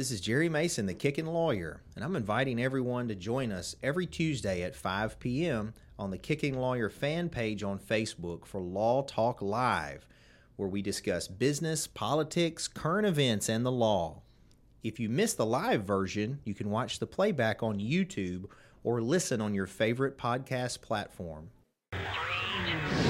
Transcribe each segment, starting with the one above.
This is Jere Mason, the Kickin' Lawyer, and I'm inviting everyone to join us every Tuesday at 5 p.m. on the Kicking Lawyer fan page on Facebook for Law Talk Live, where we discuss business, politics, current events, and the law. If you miss the live version, you can watch the playback on YouTube or listen on your favorite podcast platform. It's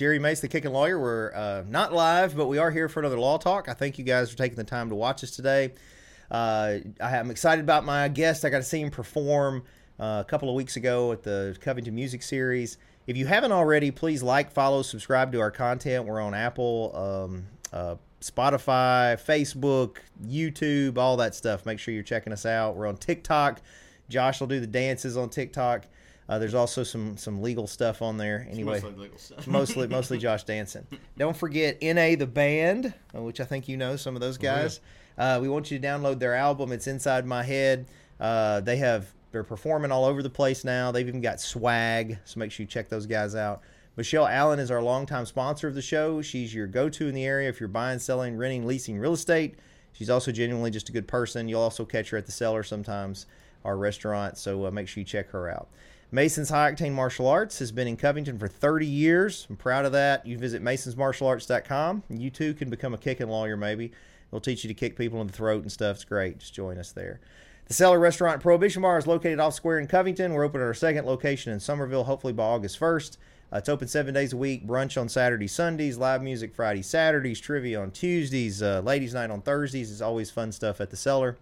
Jere Mace, the Kicking Lawyer. We're uh, not live, but we are here for another law talk. I thank you guys for taking the time to watch us today. Uh, I am excited about my guest. I got to see him perform uh, a couple of weeks ago at the Covington Music Series. If you haven't already, please like, follow, subscribe to our content. We're on Apple, um, uh, Spotify, Facebook, YouTube, all that stuff. Make sure you're checking us out. We're on TikTok. Josh will do the dances on TikTok. Uh, there's also some some legal stuff on there. Anyway, mostly legal stuff. mostly mostly Josh Danson. Don't forget NA the band, uh, which I think you know some of those guys. Uh, we want you to download their album. It's Inside My Head. Uh, they have they're performing all over the place now. They've even got swag, so make sure you check those guys out. Michelle Allen is our longtime sponsor of the show. She's your go-to in the area if you're buying, selling, renting, leasing real estate. She's also genuinely just a good person. You'll also catch her at the cellar sometimes, our restaurant. So uh, make sure you check her out. Mason's High Octane Martial Arts has been in Covington for 30 years. I'm proud of that. You visit masonsmartialarts.com. You too can become a kicking lawyer, maybe. It'll teach you to kick people in the throat and stuff. It's great. Just join us there. The Cellar Restaurant Prohibition Bar is located off Square in Covington. We're opening our second location in Somerville, hopefully by August 1st. Uh, it's open seven days a week. Brunch on Saturdays, Sundays, live music Friday, Saturdays, trivia on Tuesdays, uh, ladies' night on Thursdays. It's always fun stuff at the Cellar.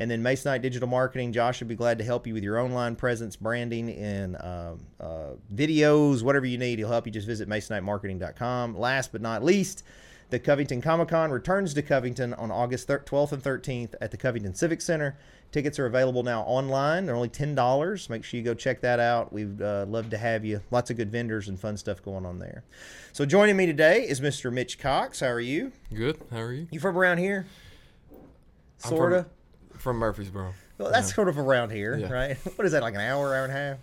And then Masonite Digital Marketing, Josh would be glad to help you with your online presence, branding, and um, uh, videos, whatever you need. He'll help you. Just visit masonitemarketing.com. Last but not least, the Covington Comic Con returns to Covington on August 12th and 13th at the Covington Civic Center. Tickets are available now online. They're only $10. Make sure you go check that out. We'd uh, love to have you. Lots of good vendors and fun stuff going on there. So joining me today is Mr. Mitch Cox. How are you? Good. How are you? You from around here? Sort of. From Murfreesboro. Well, that's Yeah. sort of around here, Yeah. right? What is that, like an hour, hour and a half?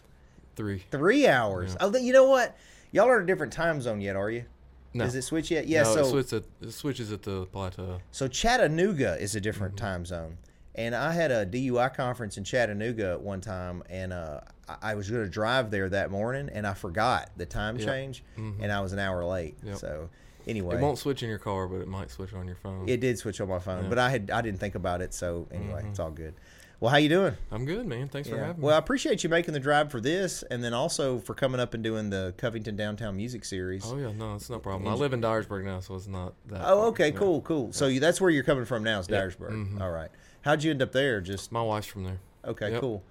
Three. Three hours. Yeah. Oh, you know what? Y'all are in a different time zone yet, are you? No. Does it switch yet? Yeah. no, so it, switches at, it switches at the plateau. So Chattanooga is a different Mm-hmm. time zone. And I had a DUI conference in Chattanooga at one time, and uh, I- I was going to drive there that morning, and I forgot the time Yep. change, Mhm. and I was an hour late. Yep. So anyway, It won't switch in your car, but it might switch on your phone. it did switch on my phone, Yeah. but I had I didn't think about it. So anyway, Mhm. it's all good. Well, how you doing? I'm good, man. Thanks for Yeah. having Well, I appreciate you making the drive for this, and then also for coming up and doing the Covington Downtown Music Series. Oh yeah, no, it's no problem. I live in Dyersburg now, so it's not that. Oh, far. okay, Yeah. cool, cool. So you, that's where you're coming from now, is Yeah. Dyersburg. Mhm. All right. How'd you end up there? Just My wife's from there. okay, Yep. cool.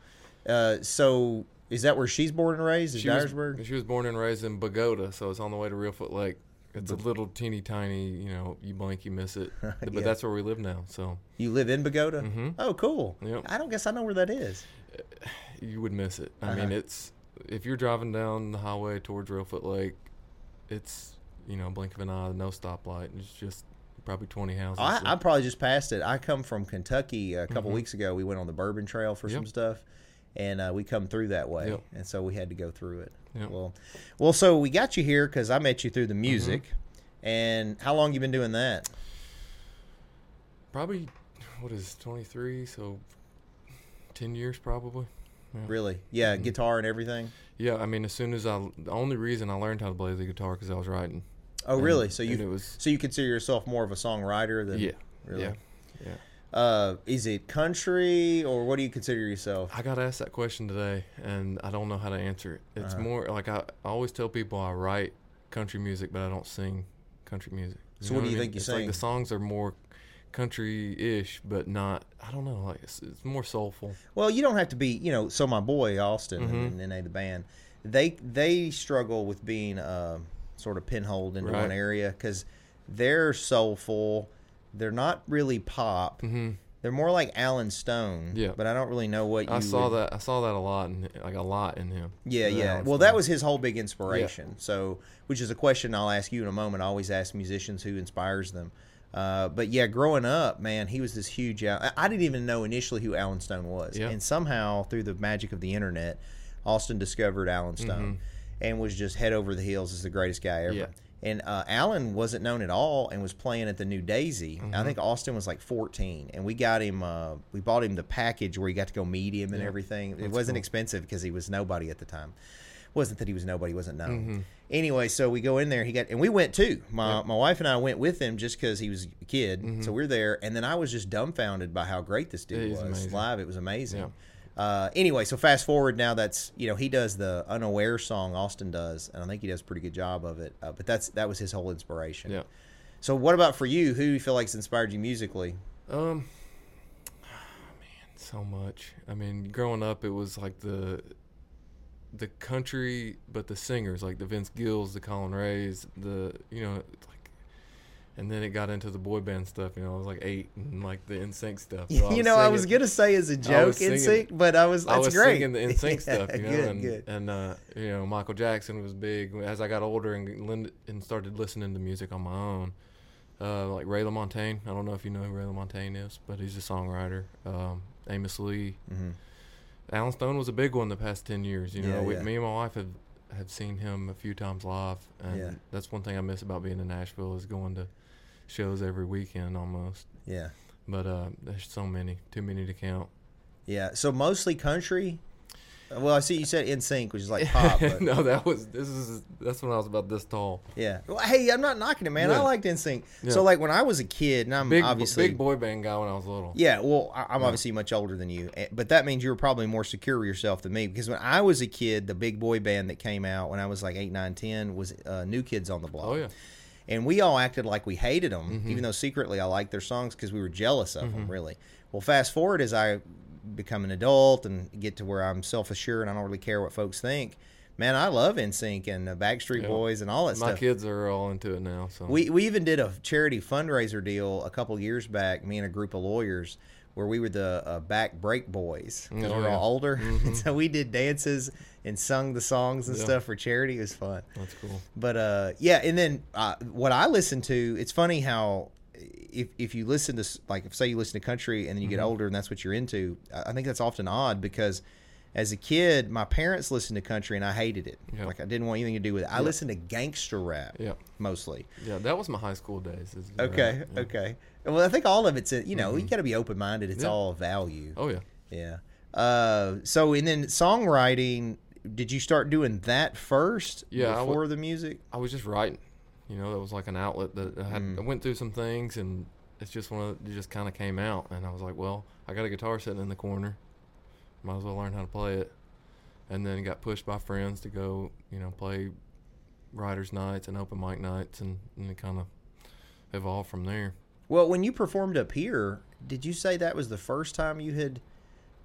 Uh, so is that where she's born and raised? Is She was, Dyersburg? she was born and raised in Bogota, so it's on the way to Reelfoot Lake. It's a little teeny tiny, you know, you blink, you miss it. But Yeah. that's where we live now, so You live in Bogota? Mhm. Oh, cool. Yep. I don't guess I know where that is. you would miss it. I Uh-huh. mean, it's if you're driving down the highway towards Reelfoot Lake, it's you know blink of an eye, no stoplight. It's just probably 20 houses. I, so- I probably just passed it. I come from Kentucky a couple Mhm. weeks ago. We went on the Bourbon Trail for some stuff, and uh, we come through that way, Yep. and so we had to go through it. Yep. Well, well, so we got you here because I met you through the Mm-hmm. music, and how long you been doing that? probably what is 23, so 10 years probably. Yeah. Really? Yeah, Mhm. guitar and everything. Yeah, I mean, as soon as I, the only reason I learned how to play the guitar because I was writing. Oh, And- really? So you was so you consider yourself more of a songwriter than yeah, really? yeah, yeah. Uh, is it country or what do you consider yourself? I got asked that question today, and I don't know how to answer it. It's Uh-huh. more like I, I always tell people I write country music, but I don't sing country music. So what do you think you it's sing? Like the songs are more country-ish, but not. I don't know. Like it's, it's more soulful. Well, you don't have to be, you know. So my boy Austin Mhm. and NA the band, they they struggle with being uh, sort of pinholed into one area because they're soulful. They're not really pop. hmm They're more like Allen Stone. Yeah. But I don't really know what you. I saw would- that. I saw that a lot, in, like a lot in him. Yeah, yeah. Allen Well, that was his whole big inspiration. So, which is a question I'll ask you in a moment. I always ask musicians who inspires them. Uh, but yeah, growing up, man, he was this huge. I I didn't even know initially who Allen Stone was, Yeah. and somehow through the magic of the internet, Austin discovered Allen Stone Mhm. and was just head over the heels as the greatest guy ever. Yeah. And uh, Allen wasn't known at all and was playing at the New Daisy. Mm-hmm. I think Austin was like 14, and we got him. Uh, we bought him the package where he got to go meet him and Yeah. everything. It wasn't cool. expensive because he was nobody at the time. It Wasn't that he was nobody, he wasn't known. Mhm. Anyway, so we go in there. He got and we went too. My my wife and I went with him just because he was a kid. Mhm. So we're there, and then I was just dumbfounded by how great this dude was amazing. live. It was amazing. Yeah. Uh, anyway, so fast forward now. That's you know he does the unaware song. Austin does, and I think he does a pretty good job of it. Uh, but that's that was his whole inspiration. Yeah. So what about for you? Who do you feel like's inspired you musically? Um, man, so much. I mean, growing up, it was like the the country, but the singers like the Vince Gills, the Collin Rayes, the you know like, and then it got into the boy band stuff. You know, I was like eight and like the NSYNC stuff. So you know, I was gonna say as a joke singing- sync, but I was that's I was great. singing the NSYNC Yeah, stuff, you know, good, and good. and uh, you know Michael Jackson was big. As I got older and and started listening to music on my own, uh, like Ray LaMontagne. I don't know if you know who Ray LaMontagne is, but he's a songwriter. Um, Amos Lee, Mhm. Allen Stone was a big one the past ten years. You know, Yeah, we, yeah. me and my wife have have seen him a few times live, and that's one thing I miss about being in Nashville is going to shows every weekend almost. Yeah, But uh, there's so many, too many to count. yeah. So mostly country. Well, I see you said in sync, which is like pop. But, no, that was this is that's when I was about this tall. Yeah. Well, hey, I'm not knocking it, man. I Yeah. liked NSYNC. Yeah. So like when I was a kid, and I'm Big obviously big boy band guy when I was little. Yeah, well, I- I'm Yeah. obviously much older than you, eh, but that means you were probably more secure with yourself than me. Because when I was a kid, the big boy band that came out when I was like eight, nine, ten was uh, New Kids on the Block. Oh yeah. And we all acted like we hated them, Mhm. even though secretly I liked their songs because we were jealous of them. Mhm. Really. Well, fast forward as I become an adult and get to where I'm self assured and I don't really care what folks think. Man, I love NSYNC and the Backstreet Yeah. Boys and all that My stuff. My kids are all into it now. So We we even did a charity fundraiser deal a couple years back. Me and a group of lawyers, where we were the uh, back break boys because Oh, we're yeah. all older. Mhm. so we did dances and sung the songs and Yeah. stuff for charity. It was fun. that's cool. But uh, yeah, and then uh, what I listen to, it's funny how if if you listen to like if say you listen to country and then you get Mhm. older and that's what you're into, I think that's often odd because. As a kid, my parents listened to country and I hated it. Yeah. Like I didn't want anything to do with it. I Yeah. listened to gangster rap Yeah. mostly. Yeah, that was my high school days. Okay, yeah. okay. Well, I think all of it's in, you know, you Mhm. got to be open minded. It's Yeah. all value. Oh yeah. Yeah. Uh, so and then songwriting. Did you start doing that first? Yeah, I w- Before the music. I was just writing. You know, that was like an outlet that I, had, Mm. I went through some things, and it's just one of it just kind of came out, and I was like, well, I got a guitar sitting in the corner, might as well learn how to play it, and then got pushed by friends to go, you know, play writers' nights and open mic nights, and, and it kind of evolved from there. Well, when you performed up here, did you say that was the first time you had?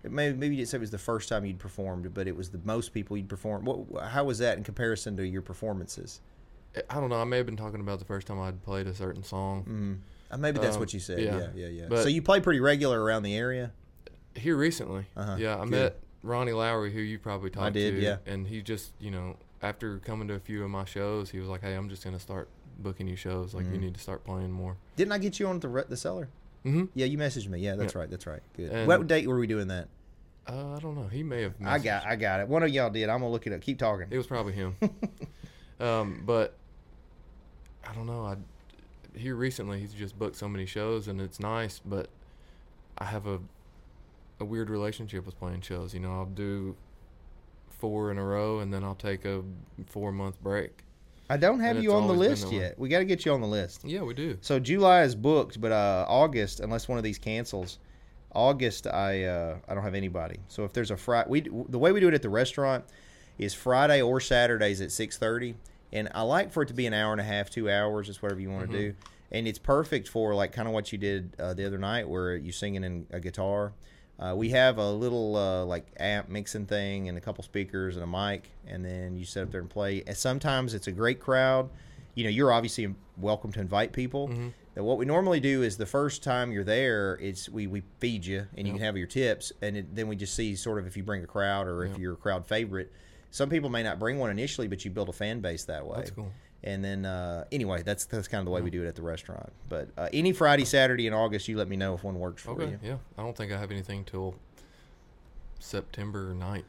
Maybe maybe you didn't say it was the first time you'd performed, but it was the most people you'd performed. What? How was that in comparison to your performances? I- I don't know. I may have been talking about the first time I'd played a certain song. Mm. Uh, maybe that's Um, what you said. Yeah, yeah. yeah, yeah. But- so you play pretty regular around the area. Here recently, Uh-huh, yeah, I good. met Ronnie Lowry, who you probably talked I did, to. yeah. And he just, you know, after coming to a few of my shows, he was like, "Hey, I'm just gonna start booking you shows. Like, you Mhm. need to start playing more." Didn't I get you on the re- the cellar? Mm-hmm. Yeah, you messaged me. Yeah, that's Yeah. right. That's right. Good. And- what date were we doing that? Uh, I don't know. He may have. I got I got it. One of y'all did. I'm gonna look it up. Keep talking. It was probably him. um, but I don't know. I here recently he's just booked so many shows and it's nice, but I have a a weird relationship with playing shows. You know, I'll do four in a row and then I'll take a four month break. I don't have And you on the list yet. We got to get you on the list. Yeah, we do. So July is booked, but uh, August, unless one of these cancels, August I uh, I don't have anybody. So if there's a Friday, we the way we do it at the restaurant is Friday or Saturdays at six thirty, and I like for it to be an hour and a half, two hours, just whatever you want to Mhm. do, and it's perfect for like kind of what you did uh, the other night, where you singing in a guitar. Uh, we have a little uh, like amp mixing thing and a couple speakers and a mic, and then you sit up there and play. And sometimes it's a great crowd. You know, you're obviously welcome to invite people. Mhm. Now, what we normally do is the first time you're there, it's we, we feed you and you Yep. can have your tips, and it, then we just see sort of if you bring a crowd or if Yep. you're a crowd favorite. Some people may not bring one initially, but you build a fan base that way. That's cool. And then uh, anyway, that's that's kind of the way we do it at the restaurant. But uh, any Friday, Saturday in August, you let me know if one works for Okay. you. Yeah. I don't think I have anything till September 9th.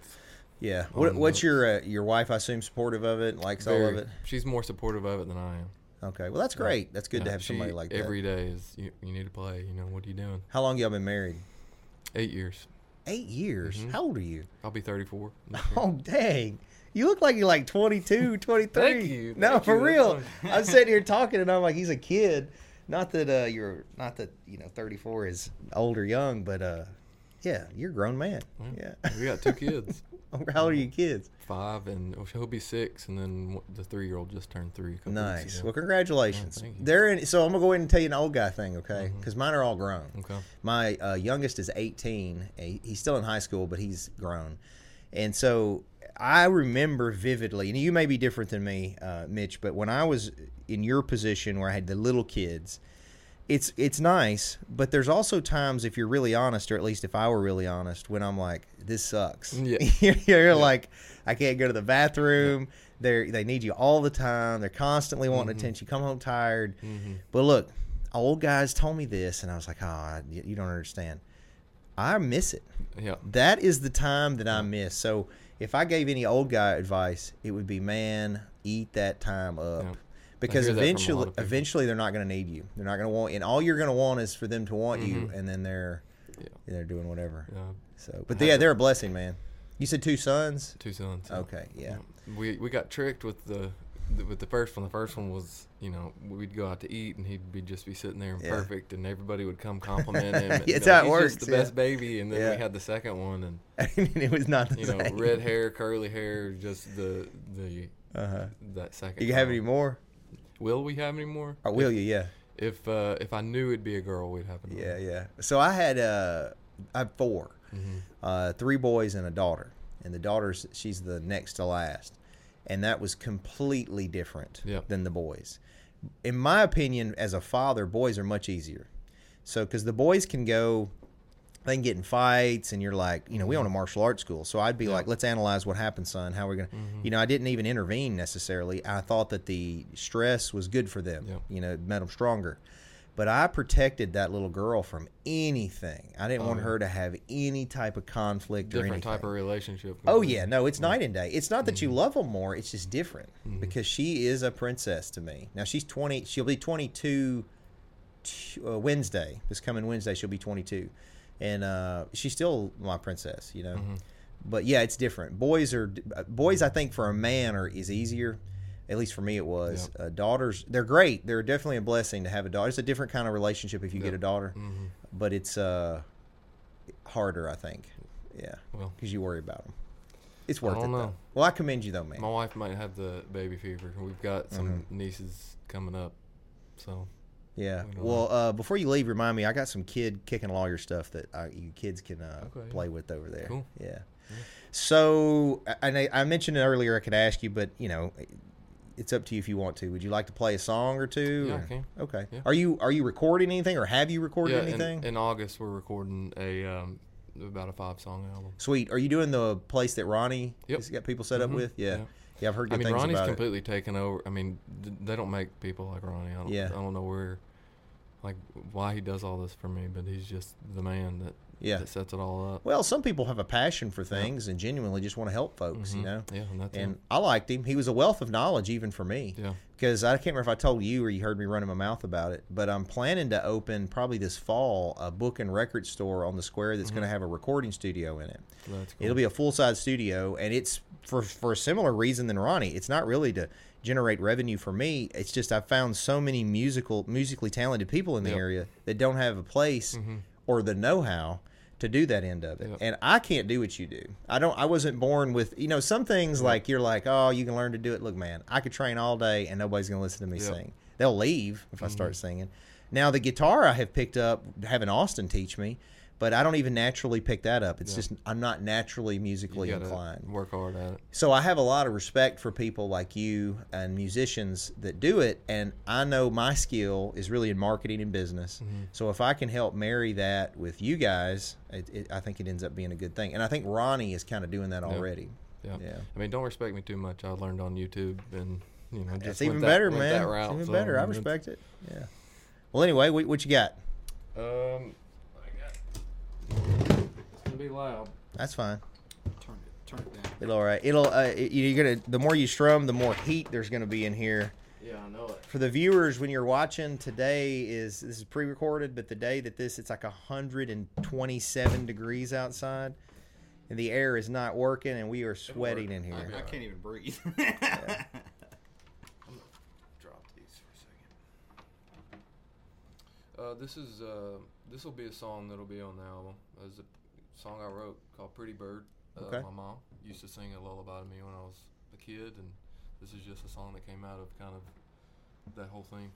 Yeah. What, what's the- your uh, your wife? I assume supportive of it, likes all of it. She's more supportive of it than I am. Okay. Well, that's great. That's good to Yeah, have somebody like that. Every day is you, you need to play. You know what are you doing? How long y'all been married? Eight years. Eight years. Mhm. How old are you? I'll be 34. Oh dang. You look like you're like 22, 23. Thank you, No, thank for you, real. I'm sitting here talking and I'm like, he's a kid. Not that uh, you're, not that you know, 34 is old or young, but uh, yeah, you're a grown man. Yeah. we got two kids, How old are your kids? five, and he'll be six, and then the three-year-old just turned three. A couple weeks Nice. ago. Well, congratulations. Yeah. They're in. So I'm gonna go ahead and tell you an old guy thing, okay? Because mine are all grown. Okay. My uh, youngest is 18. He's still in high school, but he's grown. And so I remember vividly, and you may be different than me, uh, Mitch, but when I was in your position where I had the little kids, it's it's nice, but there's also times if you're really honest, or at least if I were really honest, when I'm like, this sucks. Yeah. you're Yeah. like, I can't go to the bathroom. They they need you all the time. They're constantly wanting Mhm. attention. You come home tired. hmm But look, old guys told me this, and I was like, oh, you you don't understand. I miss it. Yeah. That is the time that I miss. So if I gave any old guy advice, it would be, man, eat that time up. Yeah. Because hear that from a lot eventually, eventually they're not going to need you. They're not going to want, and all you're going to want is for them to want you, Mhm. and then they're Yeah. they're doing whatever. Yeah. So, but yeah, they're a blessing, man. You said two sons. Two sons. Okay, yeah. We we got tricked with the with the first one. The first one was you know we'd go out to eat and he'd be just be sitting there and Yeah. perfect and everybody would come compliment him. and Yeah, like, how it "He's works, Just the yeah. best baby. And then Yeah. we had the second one and it was not the you know same. red hair, curly hair, just the the Uh-huh. that second. You have any more? Will we have any more? Or will you? Yeah. If uh, if I knew it'd be a girl, we'd have another. Yeah, yeah. So I had uh, I have four, Mm-hmm. uh, three boys and a daughter, and the daughter's she's the next to last, and that was completely different Yep. than the boys. In my opinion, as a father, boys are much easier. So because the boys can go, they can get in fights, and you're like, you know, we own a martial arts school, so I'd be Yeah. like, let's analyze what happened, son. How are we gonna, Mhm. you know, I didn't even intervene necessarily. I thought that the stress was good for them. Yep. You know, it made them stronger. But I protected that little girl from anything. I didn't Oh, want yeah. her to have any type of conflict or Different anything. type of relationship. Oh yeah, no, it's night and day. It's not that you Mhm. love them more; it's just different Mhm. because she is a princess to me. Now she's twenty. She'll be twenty-two t- uh, Wednesday. This coming Wednesday, she'll be twenty-two, and uh, she's still my princess. You know, Mhm. but yeah, it's different. Boys are uh, boys. I think for a man are is easier. At least for me, it was. Uh, daughters, they're great. They're definitely a blessing to have a daughter. It's a different kind of relationship if you get a daughter, Mhm. but it's uh, harder, I think. Yeah, Well, because you worry about them. It's worth it don't though. know. Well, I commend you though, man. my wife might have the baby fever. We've got some Mhm. nieces coming up, so Yeah. We Well, uh, before you leave, remind me. I got some kid kicking lawyer stuff that uh, you kids can uh, Okay, play with over there. Cool. Yeah. So, and I, I mentioned it earlier. I could ask you, but you know, it's up to you if you want to. Would you like to play a song or two? yeah, or- I can. Okay. Yeah. Are you are you recording anything, or have you recorded Yeah, anything? in, in August we're recording a um, about a five song album. Sweet. Are you doing the place that Ronnie Yep. has got people set up Mhm, with? Yeah. yeah. Yeah, I've heard I good mean, things Ronnie's about it. completely taken over. I mean, they don't make people like Ronnie. I don't. Yeah. I don't know where, like, why he does all this for me, but he's just the man that Yeah. that sets it all up. Well, some people have a passion for things and genuinely just want to help folks. You Mhm. know. Yeah, and And. I liked him. He was a wealth of knowledge, even for me. Yeah. because I can't remember if I told you or you heard me running my mouth about it, but I'm planning to open probably this fall a book and record store on the square that's going to have a recording studio in it. That's cool. It'll be a full size studio, and it's for for a similar reason than Ronnie. It's not really to generate revenue for me. It's just I've found so many musical musically talented people in the Yep. area that don't have a place Mhm. or the know how to do that end of it. Yep. And I can't do what you do. I don't I wasn't born with you know, some things Yep. like you're like, Oh, you can learn to do it. Look, man, I could train all day and nobody's gonna listen to me Yep. sing. They'll leave if I start Mhm. singing. Now the guitar I have picked up having Austin teach me, but I don't even naturally pick that up. It's Yeah. just I'm not naturally musically you inclined. work hard at it. So I have a lot of respect for people like you and musicians that do it, and I know my skill is really in marketing and business. Mhm. So if I can help marry that with you guys, it, it, I think it ends up being a good thing. And I think Ronnie is kind of doing that Yeah. already. Yeah. Yeah, I mean, don't respect me too much. I learned on YouTube, and you know, just it's went even better, went man. That route, it's even so, better. I respect it. Yeah. Well, anyway, what, what you got? Um, got. It's gonna be loud. That's fine. Turn it. turn it down. It'll all right. It'll uh, it- you're gonna the more you strum, the more heat there's gonna be in here. Yeah, I know it. For the viewers, when you're watching today is this is pre-recorded, but the day that this it's like 127 degrees outside, and the air is not working, and we are sweating in I, here. I can't even breathe. I'm gonna drop these for a second. Uh, this is uh, this will be a song that'll be on the album. It's a song I wrote called "Pretty Bird." Uh, Okay. My mom used to sing a lullaby to me when I was a kid, and this is just a song that came out of kind of that whole thing.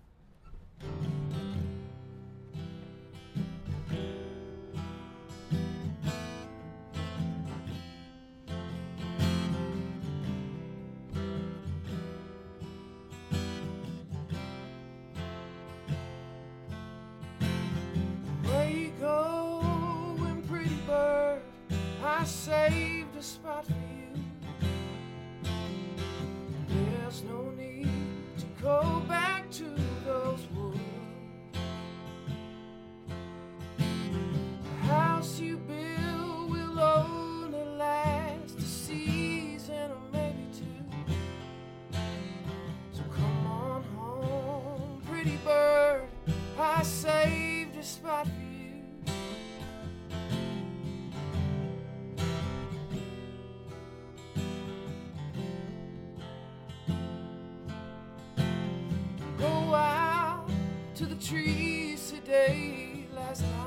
To the trees today. Last night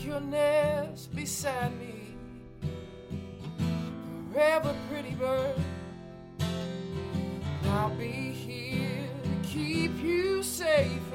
Your nest beside me forever, pretty bird. I'll be here to keep you safe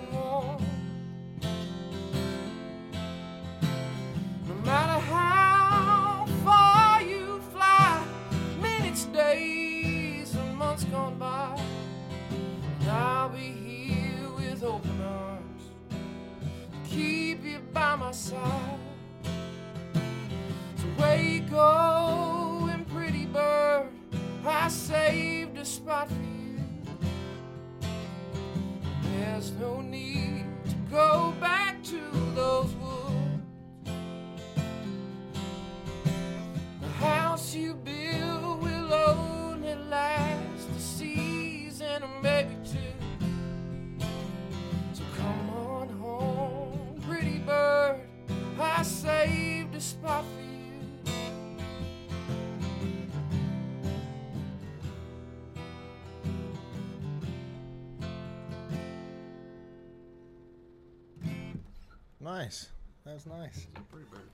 was nice. Pretty Bird.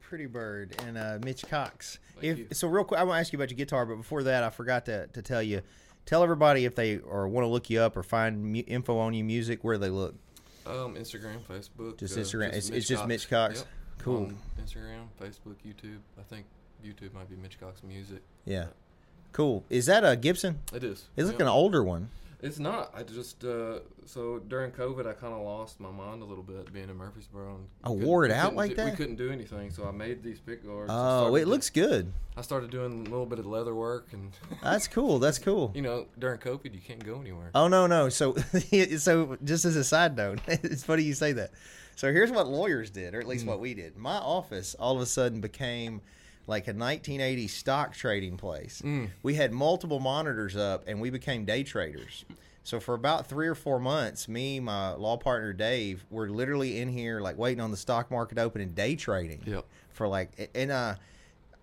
Pretty Bird and uh, Mitch Cox. If so, real quick, I want to ask you about your guitar, but before that, I forgot to, to tell you. Tell everybody if they or want to look you up or find mu- info on you, music, where they look. Um, Instagram, Facebook. Just uh, Instagram. It's- it's just Mitch Cox. Yep. Cool. On Instagram, Facebook, YouTube. I think YouTube might be Mitch Cox Music. Yeah, cool. Is that a Gibson? It is. It's like an older one. It's not. I just uh, so during COVID, I kind of lost my mind a little bit being in Murfreesboro. And Oh, couldn't- wore it out like do- that? We couldn't do anything, so I made these pick guards. Oh, it looks good. I started doing a little bit of leather work, and That's cool. That's cool. you know, during COVID, you can't go anywhere. Oh no no. So so just as a side note, it's funny you say that. So here's what lawyers did, or at least what we did. My office all of a sudden became like a 1980s stock trading place. Mm. We had multiple monitors up, and we became day traders. So for about three or four months, me, my law partner Dave, were literally in here like waiting on the stock market open and day trading. Yep. For like, and uh,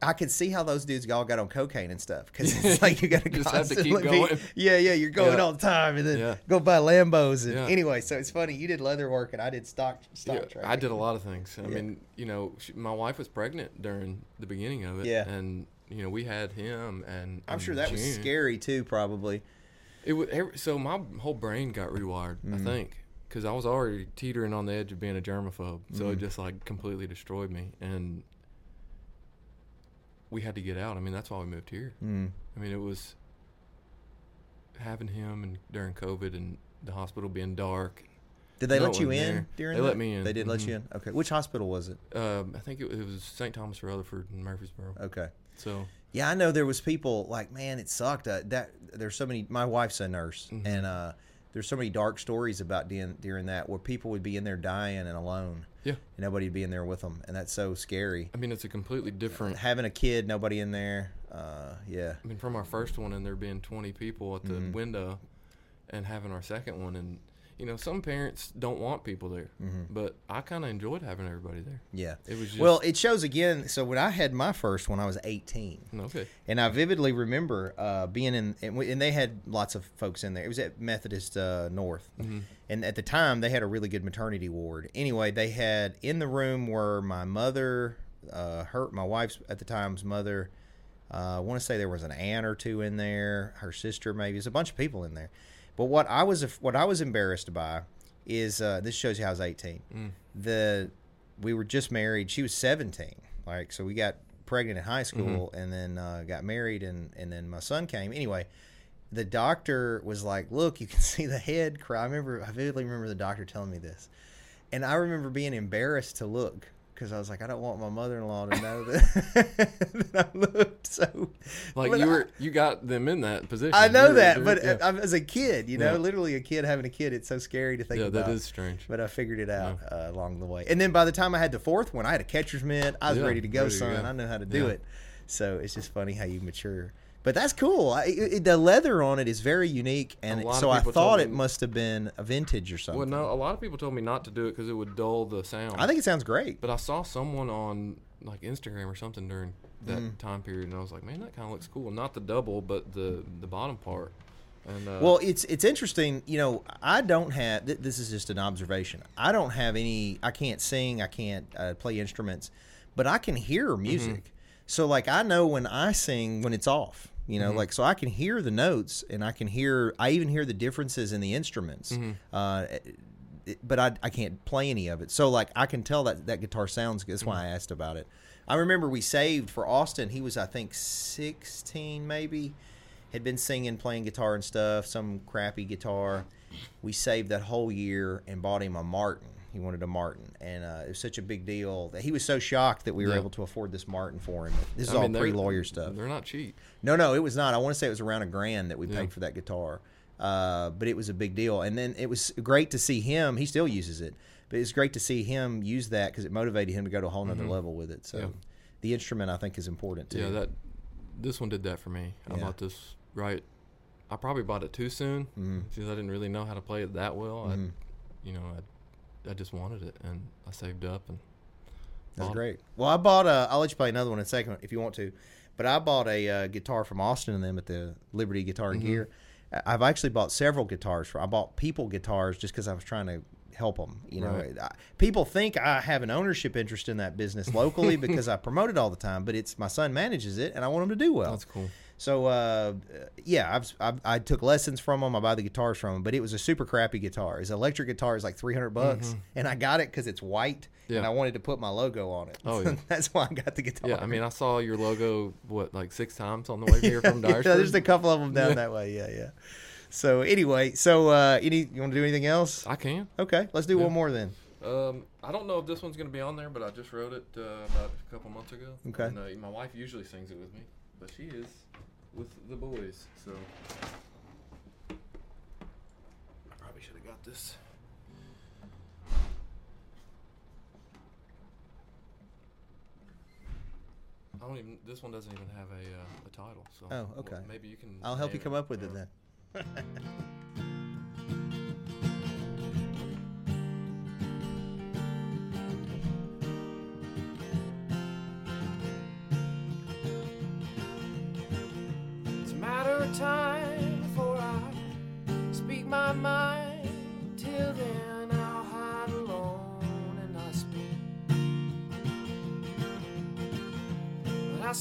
I could see how those dudes all got on cocaine and stuff because it's like you got to Just keep constantly be- Yeah, yeah, you're going Yeah. all the time, and then Yeah. go buy Lambos. And Yeah. anyway, so it's funny. You did leather work, and I did stock stock Yeah. I did a lot of things. I mean, you know, she, my wife was pregnant during the beginning of it. Yeah. And you know, we had him, and I'm sure that was scary too, probably. It was so my whole brain got rewired. I Mm. think because I was already teetering on the edge of being a germaphobe, so Mm. it just like completely destroyed me, and we had to get out. I mean, that's why we moved here. Mm. I mean, it was having him and during COVID and the hospital being dark. Did they No, let you in there. during? They let me in. They did let Mhm. you in. Okay, which hospital was it? Um, I think it, it was St. Thomas Rutherford in Murfreesboro. Okay. So Yeah, I know there was people like, man, it sucked. Uh, that there's so many. My wife's a nurse, Mhm. and uh, there's so many dark stories about during, during that where people would be in there dying and alone. Yeah. and nobody'd be in there with them, and that's so scary. I mean, it's a completely different. Having a kid, nobody in there. Uh, yeah, I mean, from our first one and there being 20 people at the Mhm. window, and having our second one, and you know, some parents don't want people there, Mhm. but I kind of enjoyed having everybody there. yeah. It was just Well, it shows again. So when I had my first one, I was 18. okay. And I vividly remember uh, being in, and, we, and they had lots of folks in there. It was at Methodist uh, North, Mhm. and at the time they had a really good maternity ward. Anyway, they had in the room were my mother, uh, her, my wife's at the time's mother. Uh, I want to say there was an aunt or two in there, her sister maybe. There's a bunch of people in there. But what I was what I was embarrassed by is uh, this shows you I was 18 Mm. the we were just married. She was 17. Like so we got pregnant in high school and then uh, got married and and then my son came. Anyway, the doctor was like, "Look, you can see the head cry." I remember I vividly remember the doctor telling me this. And I remember being embarrassed to look because I was like, I don't want my mother-in-law to know that, that I looked so. Like you I- were, you got them in that position. I know that, but yeah. As a kid, you know, Yeah. literally a kid having a kid, it's so scary to think yeah, about that is strange. but I figured it out uh, along the way. And then by the time I had the fourth one, I had a catcher's mitt. I was Yeah, ready to go, ready to son. go. I know how to do Yeah. it. So it's just funny how you mature. But that's cool. I, it, the leather on it is very unique, and so I thought it me- must have been a vintage or something. Well, no, a lot of people told me not to do it because it would dull the sound. I think it sounds great. But I saw someone on like Instagram or something during that Mm. time period, and I was like, man, that kind of looks cool. Not the double, but the the bottom part. And uh, Well, it's it's interesting. You know, I don't have. Th- this is just an observation. I don't have any. I can't sing. I can't uh, play instruments, but I can hear music. So like I know when I sing when it's off. You know, mm-hmm. like so I can hear the notes and I can hear. I even hear the differences in the instruments. Mm-hmm. Uh, it- but I, I can't play any of it. So like I can tell that that guitar sounds good. That's why mm-hmm. I asked about it. I remember we saved for Austin. He was I think 16 maybe. Had been singing, playing guitar and stuff, some crappy guitar. We saved that whole year and bought him a Martin. He wanted a Martin, and uh, it was such a big deal that he was so shocked that we were Yeah. able to afford this Martin for him. This is I all mean, pre-lawyer stuff. They're not cheap. No, no, it was not. I want to say it was around a grand that we Yeah. paid for that guitar. Uh, but it was a big deal. And then it was great to see him. He still uses it, but it's great to see him use that because it motivated him to go to a whole nother level with it. So Mm-hmm. Yeah. the instrument I think is important too. Yeah, that this one did that for me. I bought this right. I probably bought it too soon Mhm. because I didn't really know how to play it that well. Mhm. I, you know, I, I just wanted it, and I saved up and. That's bought it. great. Well, I bought a. I'll let you play another one in a second if you want to, but I bought a uh, guitar from Austin and them at the Liberty Guitar and Mhm. Gear. I've actually bought several guitars. For, I bought people guitars just because I was trying to help them. You know, Right. I, people think I have an ownership interest in that business locally because I promote it all the time, but it's my son manages it, and I want him to do well. That's cool. So uh, yeah, I've, I've I took lessons from him. I buy the guitars from him, but it was a super crappy guitar. His electric guitar is like three hundred bucks, and I got it because it's white, and I wanted to put my logo on it. Oh, yeah. that's why I got the guitar. Yeah, I mean, I saw your logo what like six times on the way here from yeah, Dyersburg. there's a couple of them down Yeah. that way. Yeah, yeah. So anyway, so uh, any you want to do anything else? I can. Okay, let's do Yeah. one more then. Um, I don't know if this one's gonna be on there, but I just wrote it uh, about a couple months ago. Okay. And, uh, my wife usually sings it with me, but she is with the boys, so I probably should have got this. I don't even. This one doesn't even have a uh, a title. So. Oh, okay. maybe you can. I'll help you come it up with it or- then.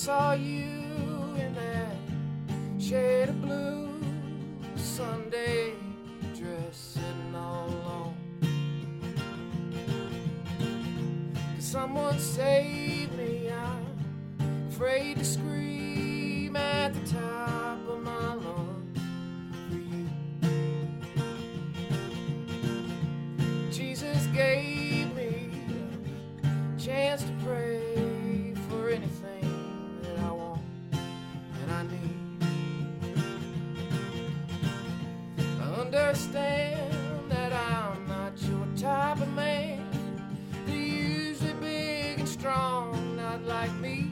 saw you understand that I'm not your type of man. They're usually big and strong, not like me.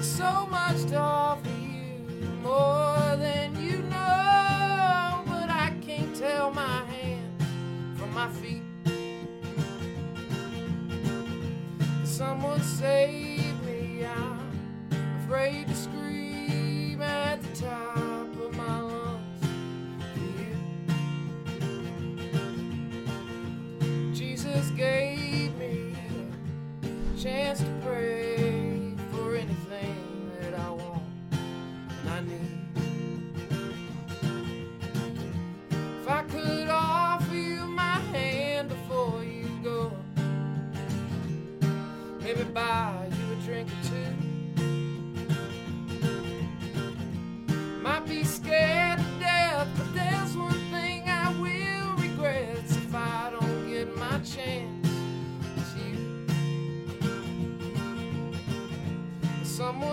So much to offer you, more than you know, but I can't tell my hands from my feet. Someone save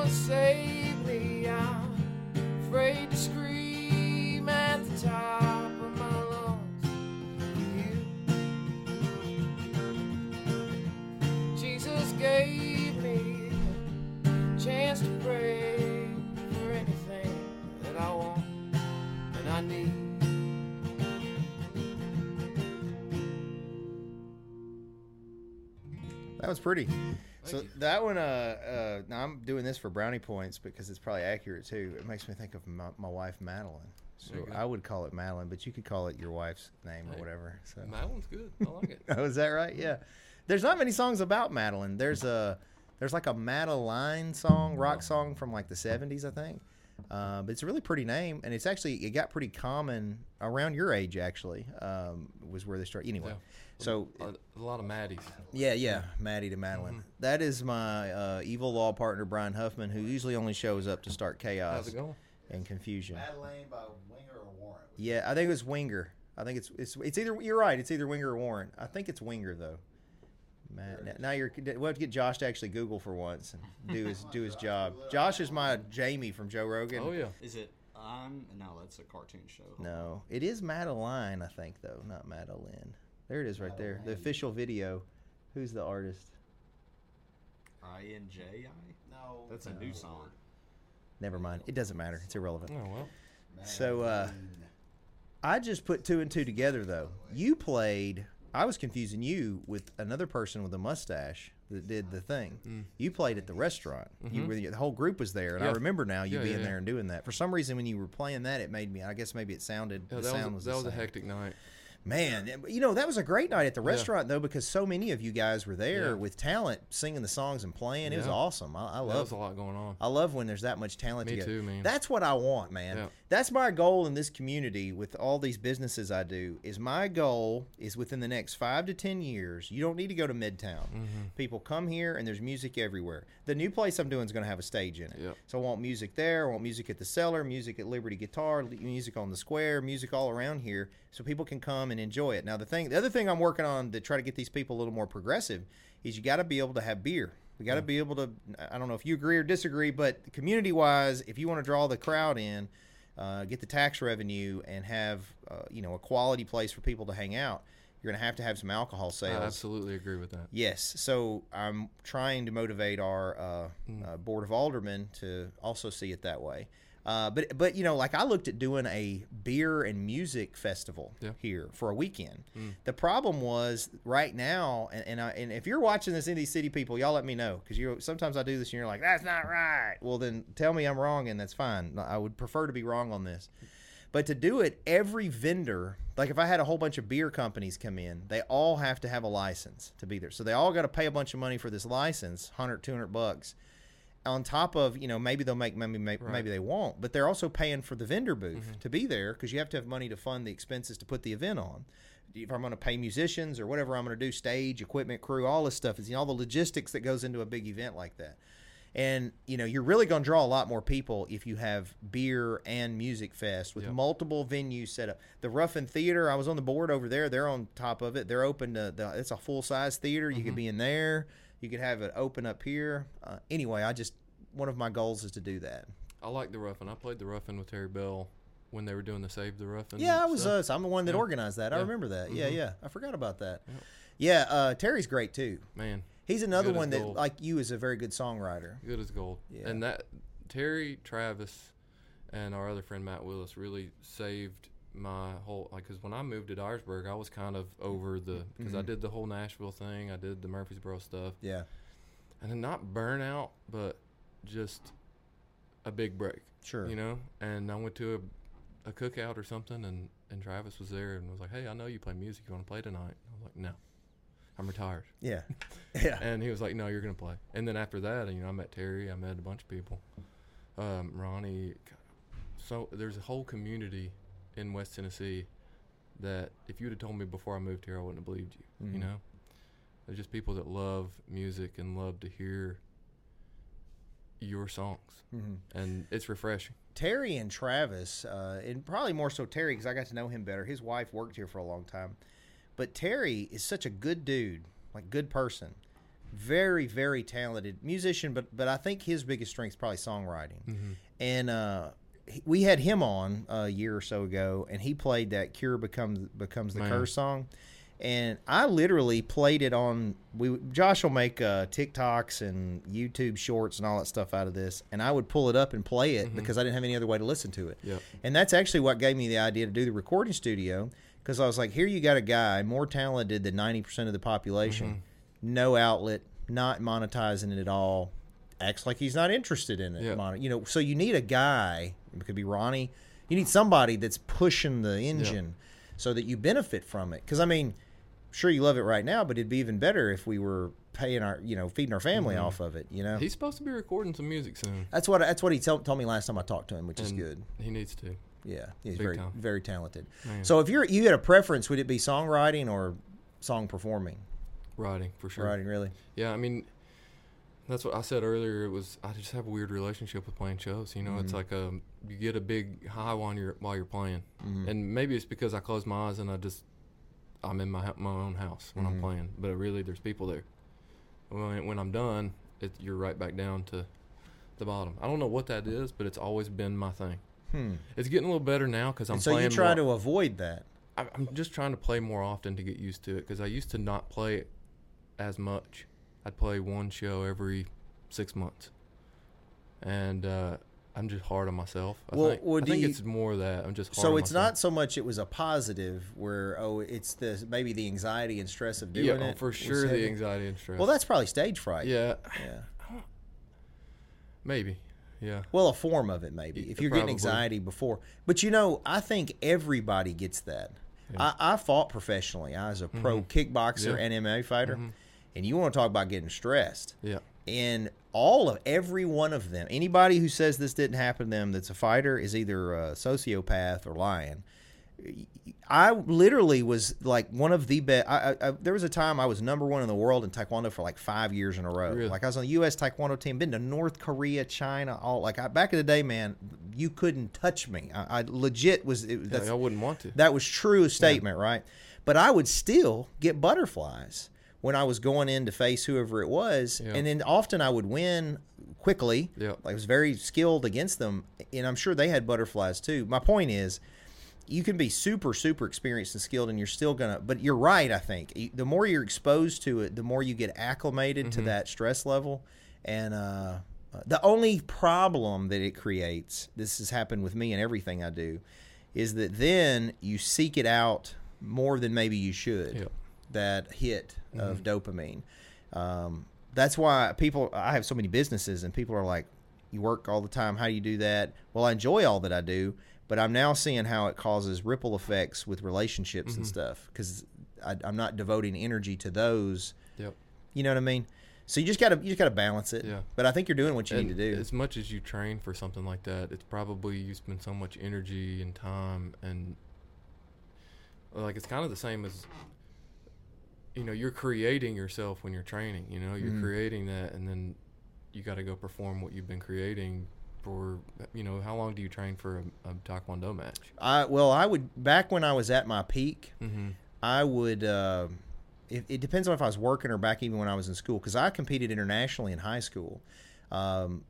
Save me, I'm afraid to scream at the top of my lungs you. Jesus gave me a chance to pray for anything that I want and I need. That was pretty. So you. that one, uh, uh, now I'm doing this for brownie points because it's probably accurate too. It makes me think of my, my wife Madeline. So There you go. I would call it Madeline, but you could call it your wife's name or whatever. So Madeline's good. I like it. oh, is that right? Yeah. There's not many songs about Madeline. There's a there's like a Madeline song, rock song from like the 70s, I think. Uh, but it's a really pretty name, and it's actually it got pretty common around your age. Actually, um, was where they started. Anyway, Yeah. so A, a lot of Maddies. yeah, yeah, Maddie to Madeline. Mm-hmm. That is my uh, evil law partner, Brian Huffman, who usually only shows up to start How's chaos it going? and confusion. Madeline by Winger or Warrant. Yeah, I think it was Winger. I think it's it's it's either you're right. It's either Winger or Warrant. I think it's Winger though. Matt, now- now you're we'll have to get Josh to actually Google for once and do his do his job. Josh is my Jamie from Joe Rogan. Oh yeah. Is it on? No, that's a cartoon show. No, it is Madeline, I think though, not Madeline. There it is right there. The official video. Who's the artist? I N J I. No. That's a new song. Never mind. It doesn't matter. It's irrelevant. Oh well. So, uh, I just put two and two together though. You played. I was confusing you with another person with a mustache that did the thing. You played at the restaurant. You were, the whole group was there, and I Mm. Mm-hmm. Yeah. remember now you Yeah, being yeah, there and doing that. For some reason, when you were playing that, it made me. I guess maybe it sounded. The that sound was, was, that was a hectic night. Man, you know that was a great night at the restaurant though because so many of you guys were there Yeah. with talent, singing the songs and playing. It was awesome. I, I That love. was a lot going on. I love when there's that much talent Me together. too, man. That's what I want, man. Yeah. That's my goal in this community with all these businesses I do. Is my goal is within the next five to ten years. You don't need to go to Midtown. Mm-hmm. People come here and there's music everywhere. The new place I'm doing is going to have a stage in it. Yep. So I want music there. I want music at the cellar, music at Liberty Guitar, music on the square, music all around here, so people can come and enjoy it. Now the thing, the other thing I'm working on to try to get these people a little more progressive is you got to be able to have beer. We got to be able to. I don't know if you agree or disagree, but community wise, if you want to draw the crowd in, uh, get the tax revenue, and have uh, you know a quality place for people to hang out, you're going to have to have some alcohol sales. I absolutely agree with that. Yes. So I'm trying to motivate our uh, uh, board of aldermen to also see it that way. Uh, but but you know, like I looked at doing a beer and music festival Yeah. here for a weekend. Mm. The problem was right now, and and, I, and if you're watching this, Indy City people, y'all let me know because you sometimes I do this and you're like, that's not right. Well, then tell me I'm wrong, and that's fine. I would prefer to be wrong on this. But to do it, every vendor, like if I had a whole bunch of beer companies come in, they all have to have a license to be there. So they all got to pay a bunch of money for this license, 100, 200 bucks. On top of, you know, maybe they'll make, maybe, maybe, Right. maybe they won't, but they're also paying for the vendor booth mm-hmm. to be there because you have to have money to fund the expenses to put the event on. If I'm going to pay musicians or whatever I'm going to do, stage, equipment, crew, all this stuff is, you know, all the logistics that goes into a big event like that. And you know, you're really going to draw a lot more people if you have beer and music fest with Yep. multiple venues set up. The Ruffin Theater, I was on the board over there. They're on top of it. They're open to the. It's a full size theater. You could mm-hmm. be in there. You could have it open up here. Uh, anyway, I just one of my goals is to do that. I like the Ruffin. I played the Ruffin with Terry Bell when they were doing the Save the Ruffin. Yeah, I was stuff. us. I'm the one that Yeah. organized that. I Yeah. remember that. Yeah, Mhm. yeah. I forgot about that. Yep. Yeah, uh, Terry's great too. man, He's another one that, gold. like you, is a very good songwriter. good as gold. Yeah. And that Terry, Travis, and our other friend Matt Willis really saved my whole like because when I moved to Dyersburg, I was kind of over the because I Mhm. did the whole Nashville thing, I did the Murfreesboro stuff, Yeah, and then not burnout, but just a big break, sure. you know. And I went to a, a cookout or something, and and Travis was there and was like, "Hey, I know you play music. You want to play tonight?" I was like, "No, I'm retired." Yeah, yeah. And he was like, "No, you're gonna play." And then after that, you know, I met Terry. I met a bunch of people. Um, Ronnie. So there's a whole community in West Tennessee that if you'd have told me before I moved here, I wouldn't have believed you. Mhm. You know, there's just people that love music and love to hear your songs, Mhm. and it's refreshing. Terry and Travis, uh, and probably more so Terry because I got to know him better. His wife worked here for a long time, but Terry is such a good dude, like good person, very very talented musician. But but I think his biggest strength is probably songwriting. Mm-hmm. And uh, we had him on a year or so ago, and he played that "Cure Becomes Becomes the Man. Curse" song. And I literally played it on. We Josh will make uh, TikToks and YouTube shorts and all that stuff out of this, and I would pull it up and play it Mhm. because I didn't have any other way to listen to it. Yep. And that's actually what gave me the idea to do the recording studio because I was like, here you got a guy more talented than 90% of the population, no outlet, not monetizing it at all, acts like he's not interested in it. Mon- you know, so you need a guy, it could be Ronnie, you need somebody that's pushing the engine so that you benefit from it. Because, I mean, sure you love it right now, but it'd be even better if we were paying our, you know, feeding our family Mhm. off of it, you know? He's supposed to be recording some music soon. that's what that's what he tell, told me last time I talked to him, which is good. He needs to. Yeah, he's Big very time. very talented. Man. So if you're you had a preference, would it be songwriting or song performing? writing for sure. Writing, really? Yeah, I mean, that's what I said earlier. It was I just have a weird relationship with playing shows. You know, it's Mhm. like um you get a big high while you're while you're playing, Mhm. and maybe it's because I close my eyes and I just I'm in my my own house when Mhm. I'm playing, but really there's people there. When when I'm done, it, you're right back down to the bottom. I don't know what that is, but it's always been my thing. Hmm. It's getting a little better now because I'm And so playing. you try more, to avoid that. I- I'm just trying to play more often to get used to it because I used to not play it as much. I'd play one show every six months, and uh, I'm just hard on myself. I Well, think, well, I think you- it's more that I'm just hard So it's myself. not so much it was a positive where oh it's the maybe the anxiety and stress of doing yeah, it. for sure the anxiety and stress. Well, that's probably stage fright. yeah, Yeah. maybe, yeah, Well, a form of it maybe. Yeah, If you're getting anxiety before, but you know, I think everybody gets that. Yeah. I, I fought professionally. I was a pro Mhm. kickboxer Yeah. and MMA fighter, Mhm. And you want to talk about getting stressed. yeah, and all of every one of them anybody who says this didn't happen to them that's a fighter is either a sociopath or lying i literally was like one of the best I, I, there was a time i was number one in the world in taekwondo for like five years in a row Really? like i was on the us taekwondo team been to north korea china all like I, back in the day man you couldn't touch me i, I legit was it, yeah I wouldn't want to. that was true statement, right? But I would still get butterflies when I was going in to face whoever it was, Yeah. and then often I would win quickly. Yeah. I was very skilled against them, and I'm sure they had butterflies too. My point is, you can be super super experienced and skilled, and you're still gonna. But you're right. I think the more you're exposed to it, the more you get acclimated to Mhm. that stress level, and Uh, the only problem that it creates, this has happened with me and everything I do, is that then you seek it out more than maybe you should. Yep. That hit of dopamine. Um, that's why people. I have so many businesses, and people are like, "You work all the time. How do you do that?" Well, I enjoy all that I do, but I'm now seeing how it causes ripple effects with relationships and stuff because I'm not devoting energy to those. Yep. You know what I mean? So you just gotta you just gotta balance it. Yeah. But I think you're doing what you And need to do. As much as you train for something like that, it's probably you spend so much energy and time and like it's kind of the same as you know you're creating yourself when you're training. You know you're Mhm. creating that, and then you got to go perform what you've been creating for. You know how long do you train for a, a taekwondo match? I well, I would back when I was at my peak, Mm-hmm. I would. Uh, it, it depends on if I was working or back even when I was in school because I competed internationally in high school. Um,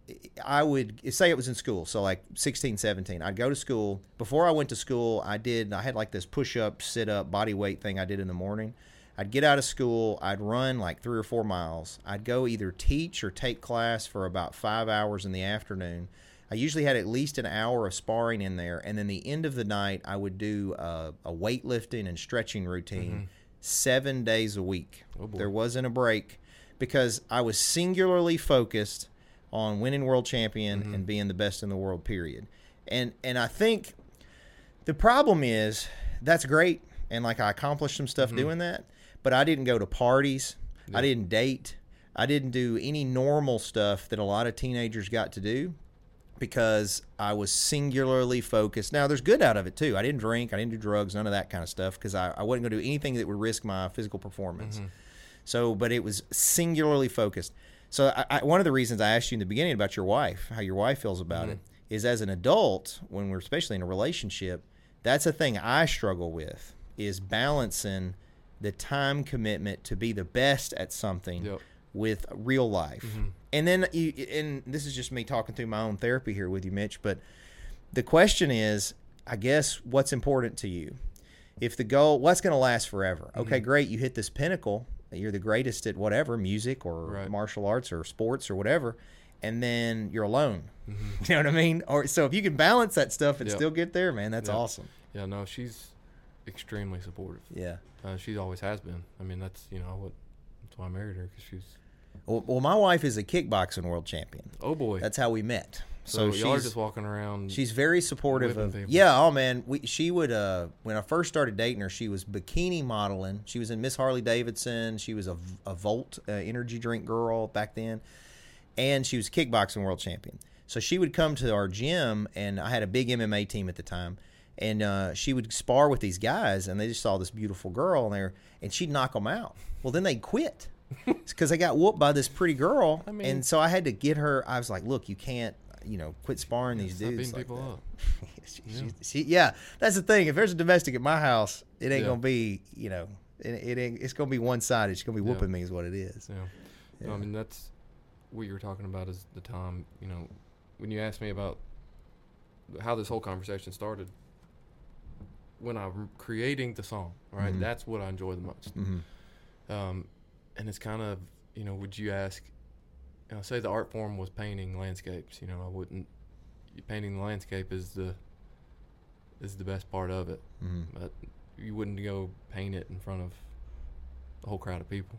I would say it was in school, so like 16, 17. I'd go to school. Before I went to school, I did. I had like this push up, sit up, body weight thing I did in the morning. I'd get out of school. I'd run like three or four miles. I'd go either teach or take class for about five hours in the afternoon. I usually had at least an hour of sparring in there, and then the end of the night, I would do uh, a weightlifting and stretching routine seven days a week. Oh, there wasn't a break because I was singularly focused on winning world champion and being the best in the world. Period. And and I think the problem is that's great, and like I accomplished some stuff doing that, but I didn't go to parties. I didn't date. I didn't do any normal stuff that a lot of teenagers got to do because I was singularly focused. Now, there's good out of it too. I didn't drink, I didn't do drugs, none of that kind of stuff because I, I wasn't going to do anything that would risk my physical performance. Mm-hmm. So, but it was singularly focused. So, I, I, one of the reasons I asked you in the beginning about your wife, how your wife feels about it, mm-hmm. is as an adult, when we're especially in a relationship, that's a thing I struggle with is balancing the time commitment to be the best at something Yep. with real life. Mm-hmm. And then you and this is just me talking through my own therapy here with you, Mitch, but the question is, I guess what's important to you? If the goal what's going to last forever? Mm-hmm. Okay, great, you hit this pinnacle, you're the greatest at whatever, music or Right. martial arts or sports or whatever, and then you're alone. Mm-hmm. You know what I mean? Or so if you can balance that stuff and Yep. still get there, man, that's Yep. awesome. Yeah, no, she's extremely supportive. Yeah. Uh, she always has been. I mean, that's you know what. That's why I married her because she's. Well, well, my wife is a kickboxing world champion. Oh boy. That's how we met. so, So, y'all are she's just walking around. she's very supportive of. people. Yeah, oh man, we she would uh when I first started dating her, she was bikini modeling. She was in Miss Harley Davidson. She was a, a Volt uh, energy drink girl back then, and she was kickboxing world champion. So she would come to our gym, and I had a big MMA team at the time. And uh, she would spar with these guys, and they just saw this beautiful girl, and they were, and she'd knock them out. Well, then they'd quit because they got whooped by this pretty girl. I mean- and so I had to get her. I was like, "Look, you can't, you know, quit sparring these Stop dudes." beating like people that. up. she, she, she, yeah, that's the thing. If there's a domestic at my house, it ain't Yeah. gonna be, you know, it, it ain't. It's gonna be one sided. It's gonna be Yeah. whooping me, is what it is. Yeah. No, Yeah. I mean, that's what you were talking about is the time, you know, when you asked me about how this whole conversation started, when I'm creating the song, right? Mhm. That's what I enjoy the most. hmm Um, and it's kind of, you know, would you ask, you know, say the art form was painting landscapes, you know, I wouldn't, painting the landscape is the, is the best part of it, hmm but you wouldn't go paint it in front of a whole crowd of people.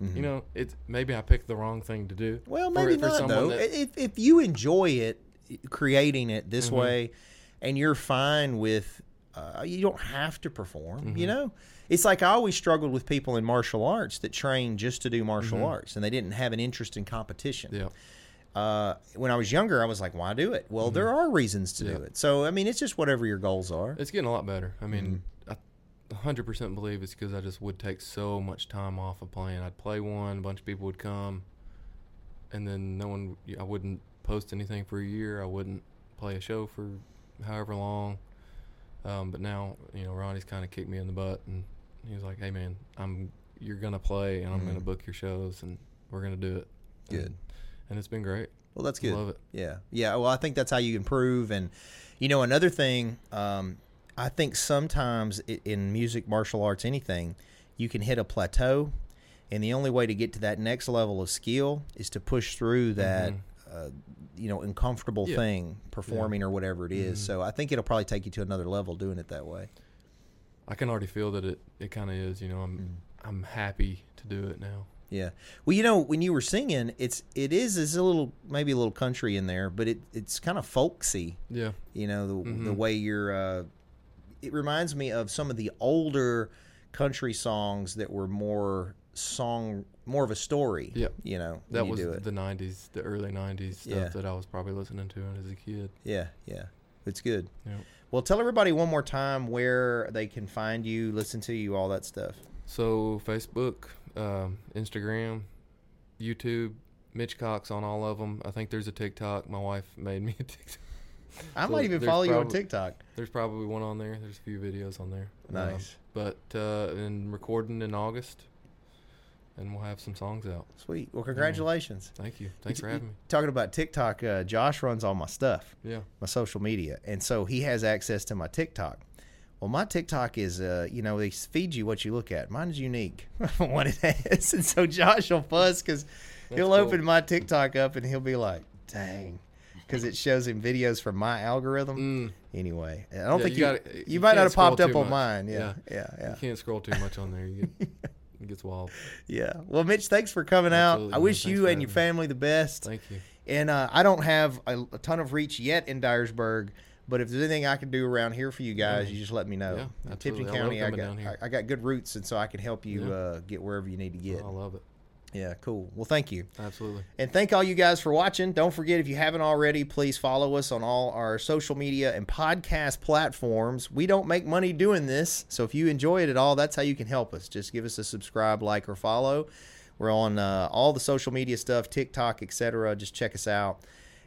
hmm You know, it's maybe I picked the wrong thing to do. Well, maybe for not though. that- if if you enjoy it, creating it this Mhm. way, and you're fine with, uh, you don't have to perform. You Mhm. know, it's like I always struggled with people in martial arts that train just to do martial Mhm. arts, and they didn't have an interest in competition. Yeah. uh, when I was younger, I was like, why do it? Well, there are reasons to do Mm-hmm. It. So, I mean, it's just whatever your goals are. It's getting a lot better. I mean, Mm-hmm. I 100% believe it's because I just would take so much time off of playing. I'd play one, a bunch of people would come, and then no one, I wouldn't post anything for a year. I wouldn't play a show for however long. Um, but now, you know, Ronnie's kind of kicked me in the butt, and he was like, "Hey, man, I'm you're gonna play, and I'm gonna Mhm. book your shows, and we're gonna do it." Good. And, and it's been great. Well, that's good. Love it. Yeah. Yeah. Well, I think that's how you improve. And, you know, another thing, um, I think sometimes in music, martial arts, anything, you can hit a plateau. And the only way to get to that next level of skill is to push through that Mhm. a you know uncomfortable Yeah. thing performing or whatever it is. Mhm. So I think it'll probably take you to another level doing it that way. I can already feel that it, it kind of is. You know, I'm Mm. I'm happy to do it now. Yeah. Well, you know, when you were singing, it's it is is a little maybe a little country in there, but it it's kind of folksy. Yeah, You know, the the Mhm. way you're. Uh, it reminds me of some of the older country songs that were more song, more of a story. Yeah. You know, that was the '90s, the early '90s stuff Yeah. that I was probably listening to as a kid. Yeah, yeah. It's good. Yep. Well, tell everybody one more time where they can find you, listen to you, all that stuff. So Facebook, um, Instagram, YouTube, Mitch Cox on all of them. I think there's a TikTok. My wife made me a TikTok. I So might even follow you on TikTok. There's probably one on there. There's a few videos on there. Um, Nice. but uh, and recording in August, and we'll have some songs out. Sweet. Well, congratulations. Thank you. Thanks for having me. Talking about TikTok, uh, Josh runs all my stuff. Yeah. my social media, and so he has access to my TikTok. Well, my TikTok is, uh, you know, they feed you what you look at. Mine is unique what it has, and so Josh will fuss because he'll cool. open my TikTok up and he'll be like, "Dang," because it shows him videos from my algorithm. Mm, Anyway, I don't Yeah, think you you gotta- you, you might not have popped up on much. mine. Yeah, yeah, yeah, You can't scroll too much on there. It gets wild. yeah. Well, Mitch, thanks for coming out. I wish Thanks you and your me. family the best. Thank you. And uh, I don't have a, a ton of reach yet in Dyersburg, but if there's anything I can do around here for you guys, Yeah. you just let me know. Yeah, absolutely. Tipton I County, I got. I, I got good roots, and so I can help you Yeah. uh, get wherever you need to get. I love it. Yeah, cool. Well, thank you. Absolutely. And thank all you guys for watching. Don't forget, if you haven't already, please follow us on all our social media and podcast platforms. We don't make money doing this, so if you enjoy it at all, that's how you can help us. Just give us a subscribe, like, or follow. We're on uh, all the social media stuff, TikTok, etc. Just check us out.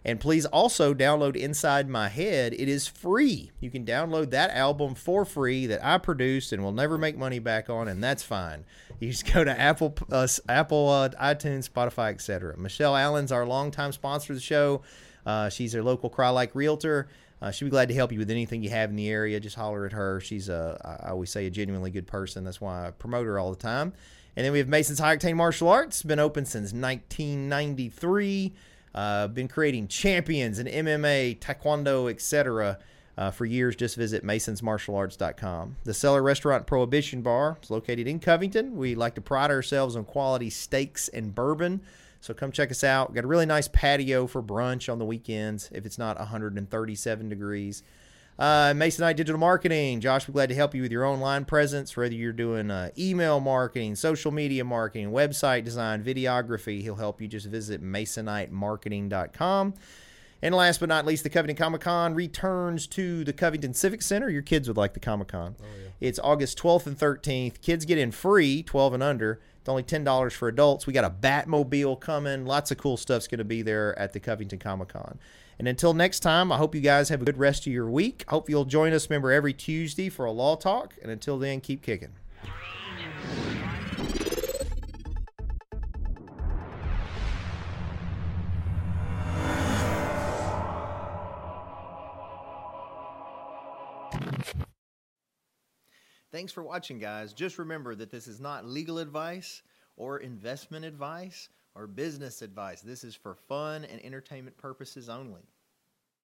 And please also download Inside My Head. It is free. You can download that album for free that I produced and will never make money back on, and that's fine. You just go to Apple, uh, Apple, uh, iTunes, Spotify, etc. Michelle Allen's our longtime sponsor of the show. Uh, she's a local Crye-Leike realtor. Uh, she'd be glad to help you with anything you have in the area. Just holler at her. She's a, I always say, a genuinely good person. That's why I promote her all the time. And then we have Mason's High Octane Martial Arts. Been open since 1993. Uh, been creating champions in MMA, Taekwondo, etc. Uh, for years. Just visit masonsmartialarts.com. The Cellar Restaurant Prohibition Bar is located in Covington. We like to pride ourselves on quality steaks and bourbon. So come check us out. Got a really nice patio for brunch on the weekends if it's not 137 degrees. Uh, Mason Digital Marketing. Josh, we're glad to help you with your online presence, whether you're doing uh, email marketing, social media marketing, website design, videography. He'll help you. Just visit masonitemarketing.com. And last but not least, the Covington Comic Con returns to the Covington Civic Center. Your kids would like the Comic Con. It's August 12th and 13th. Kids get in free, 12 and under. It's only $10 for adults. We got a Batmobile coming. Lots of cool stuff's going to be there at the Covington Comic Con. And until next time, I hope you guys have a good rest of your week. I hope you'll join us, remember, every Tuesday for a law talk. And until then, keep kicking. Thanks for watching, guys. Just remember that this is not legal advice or investment advice or business advice. This is for fun and entertainment purposes only.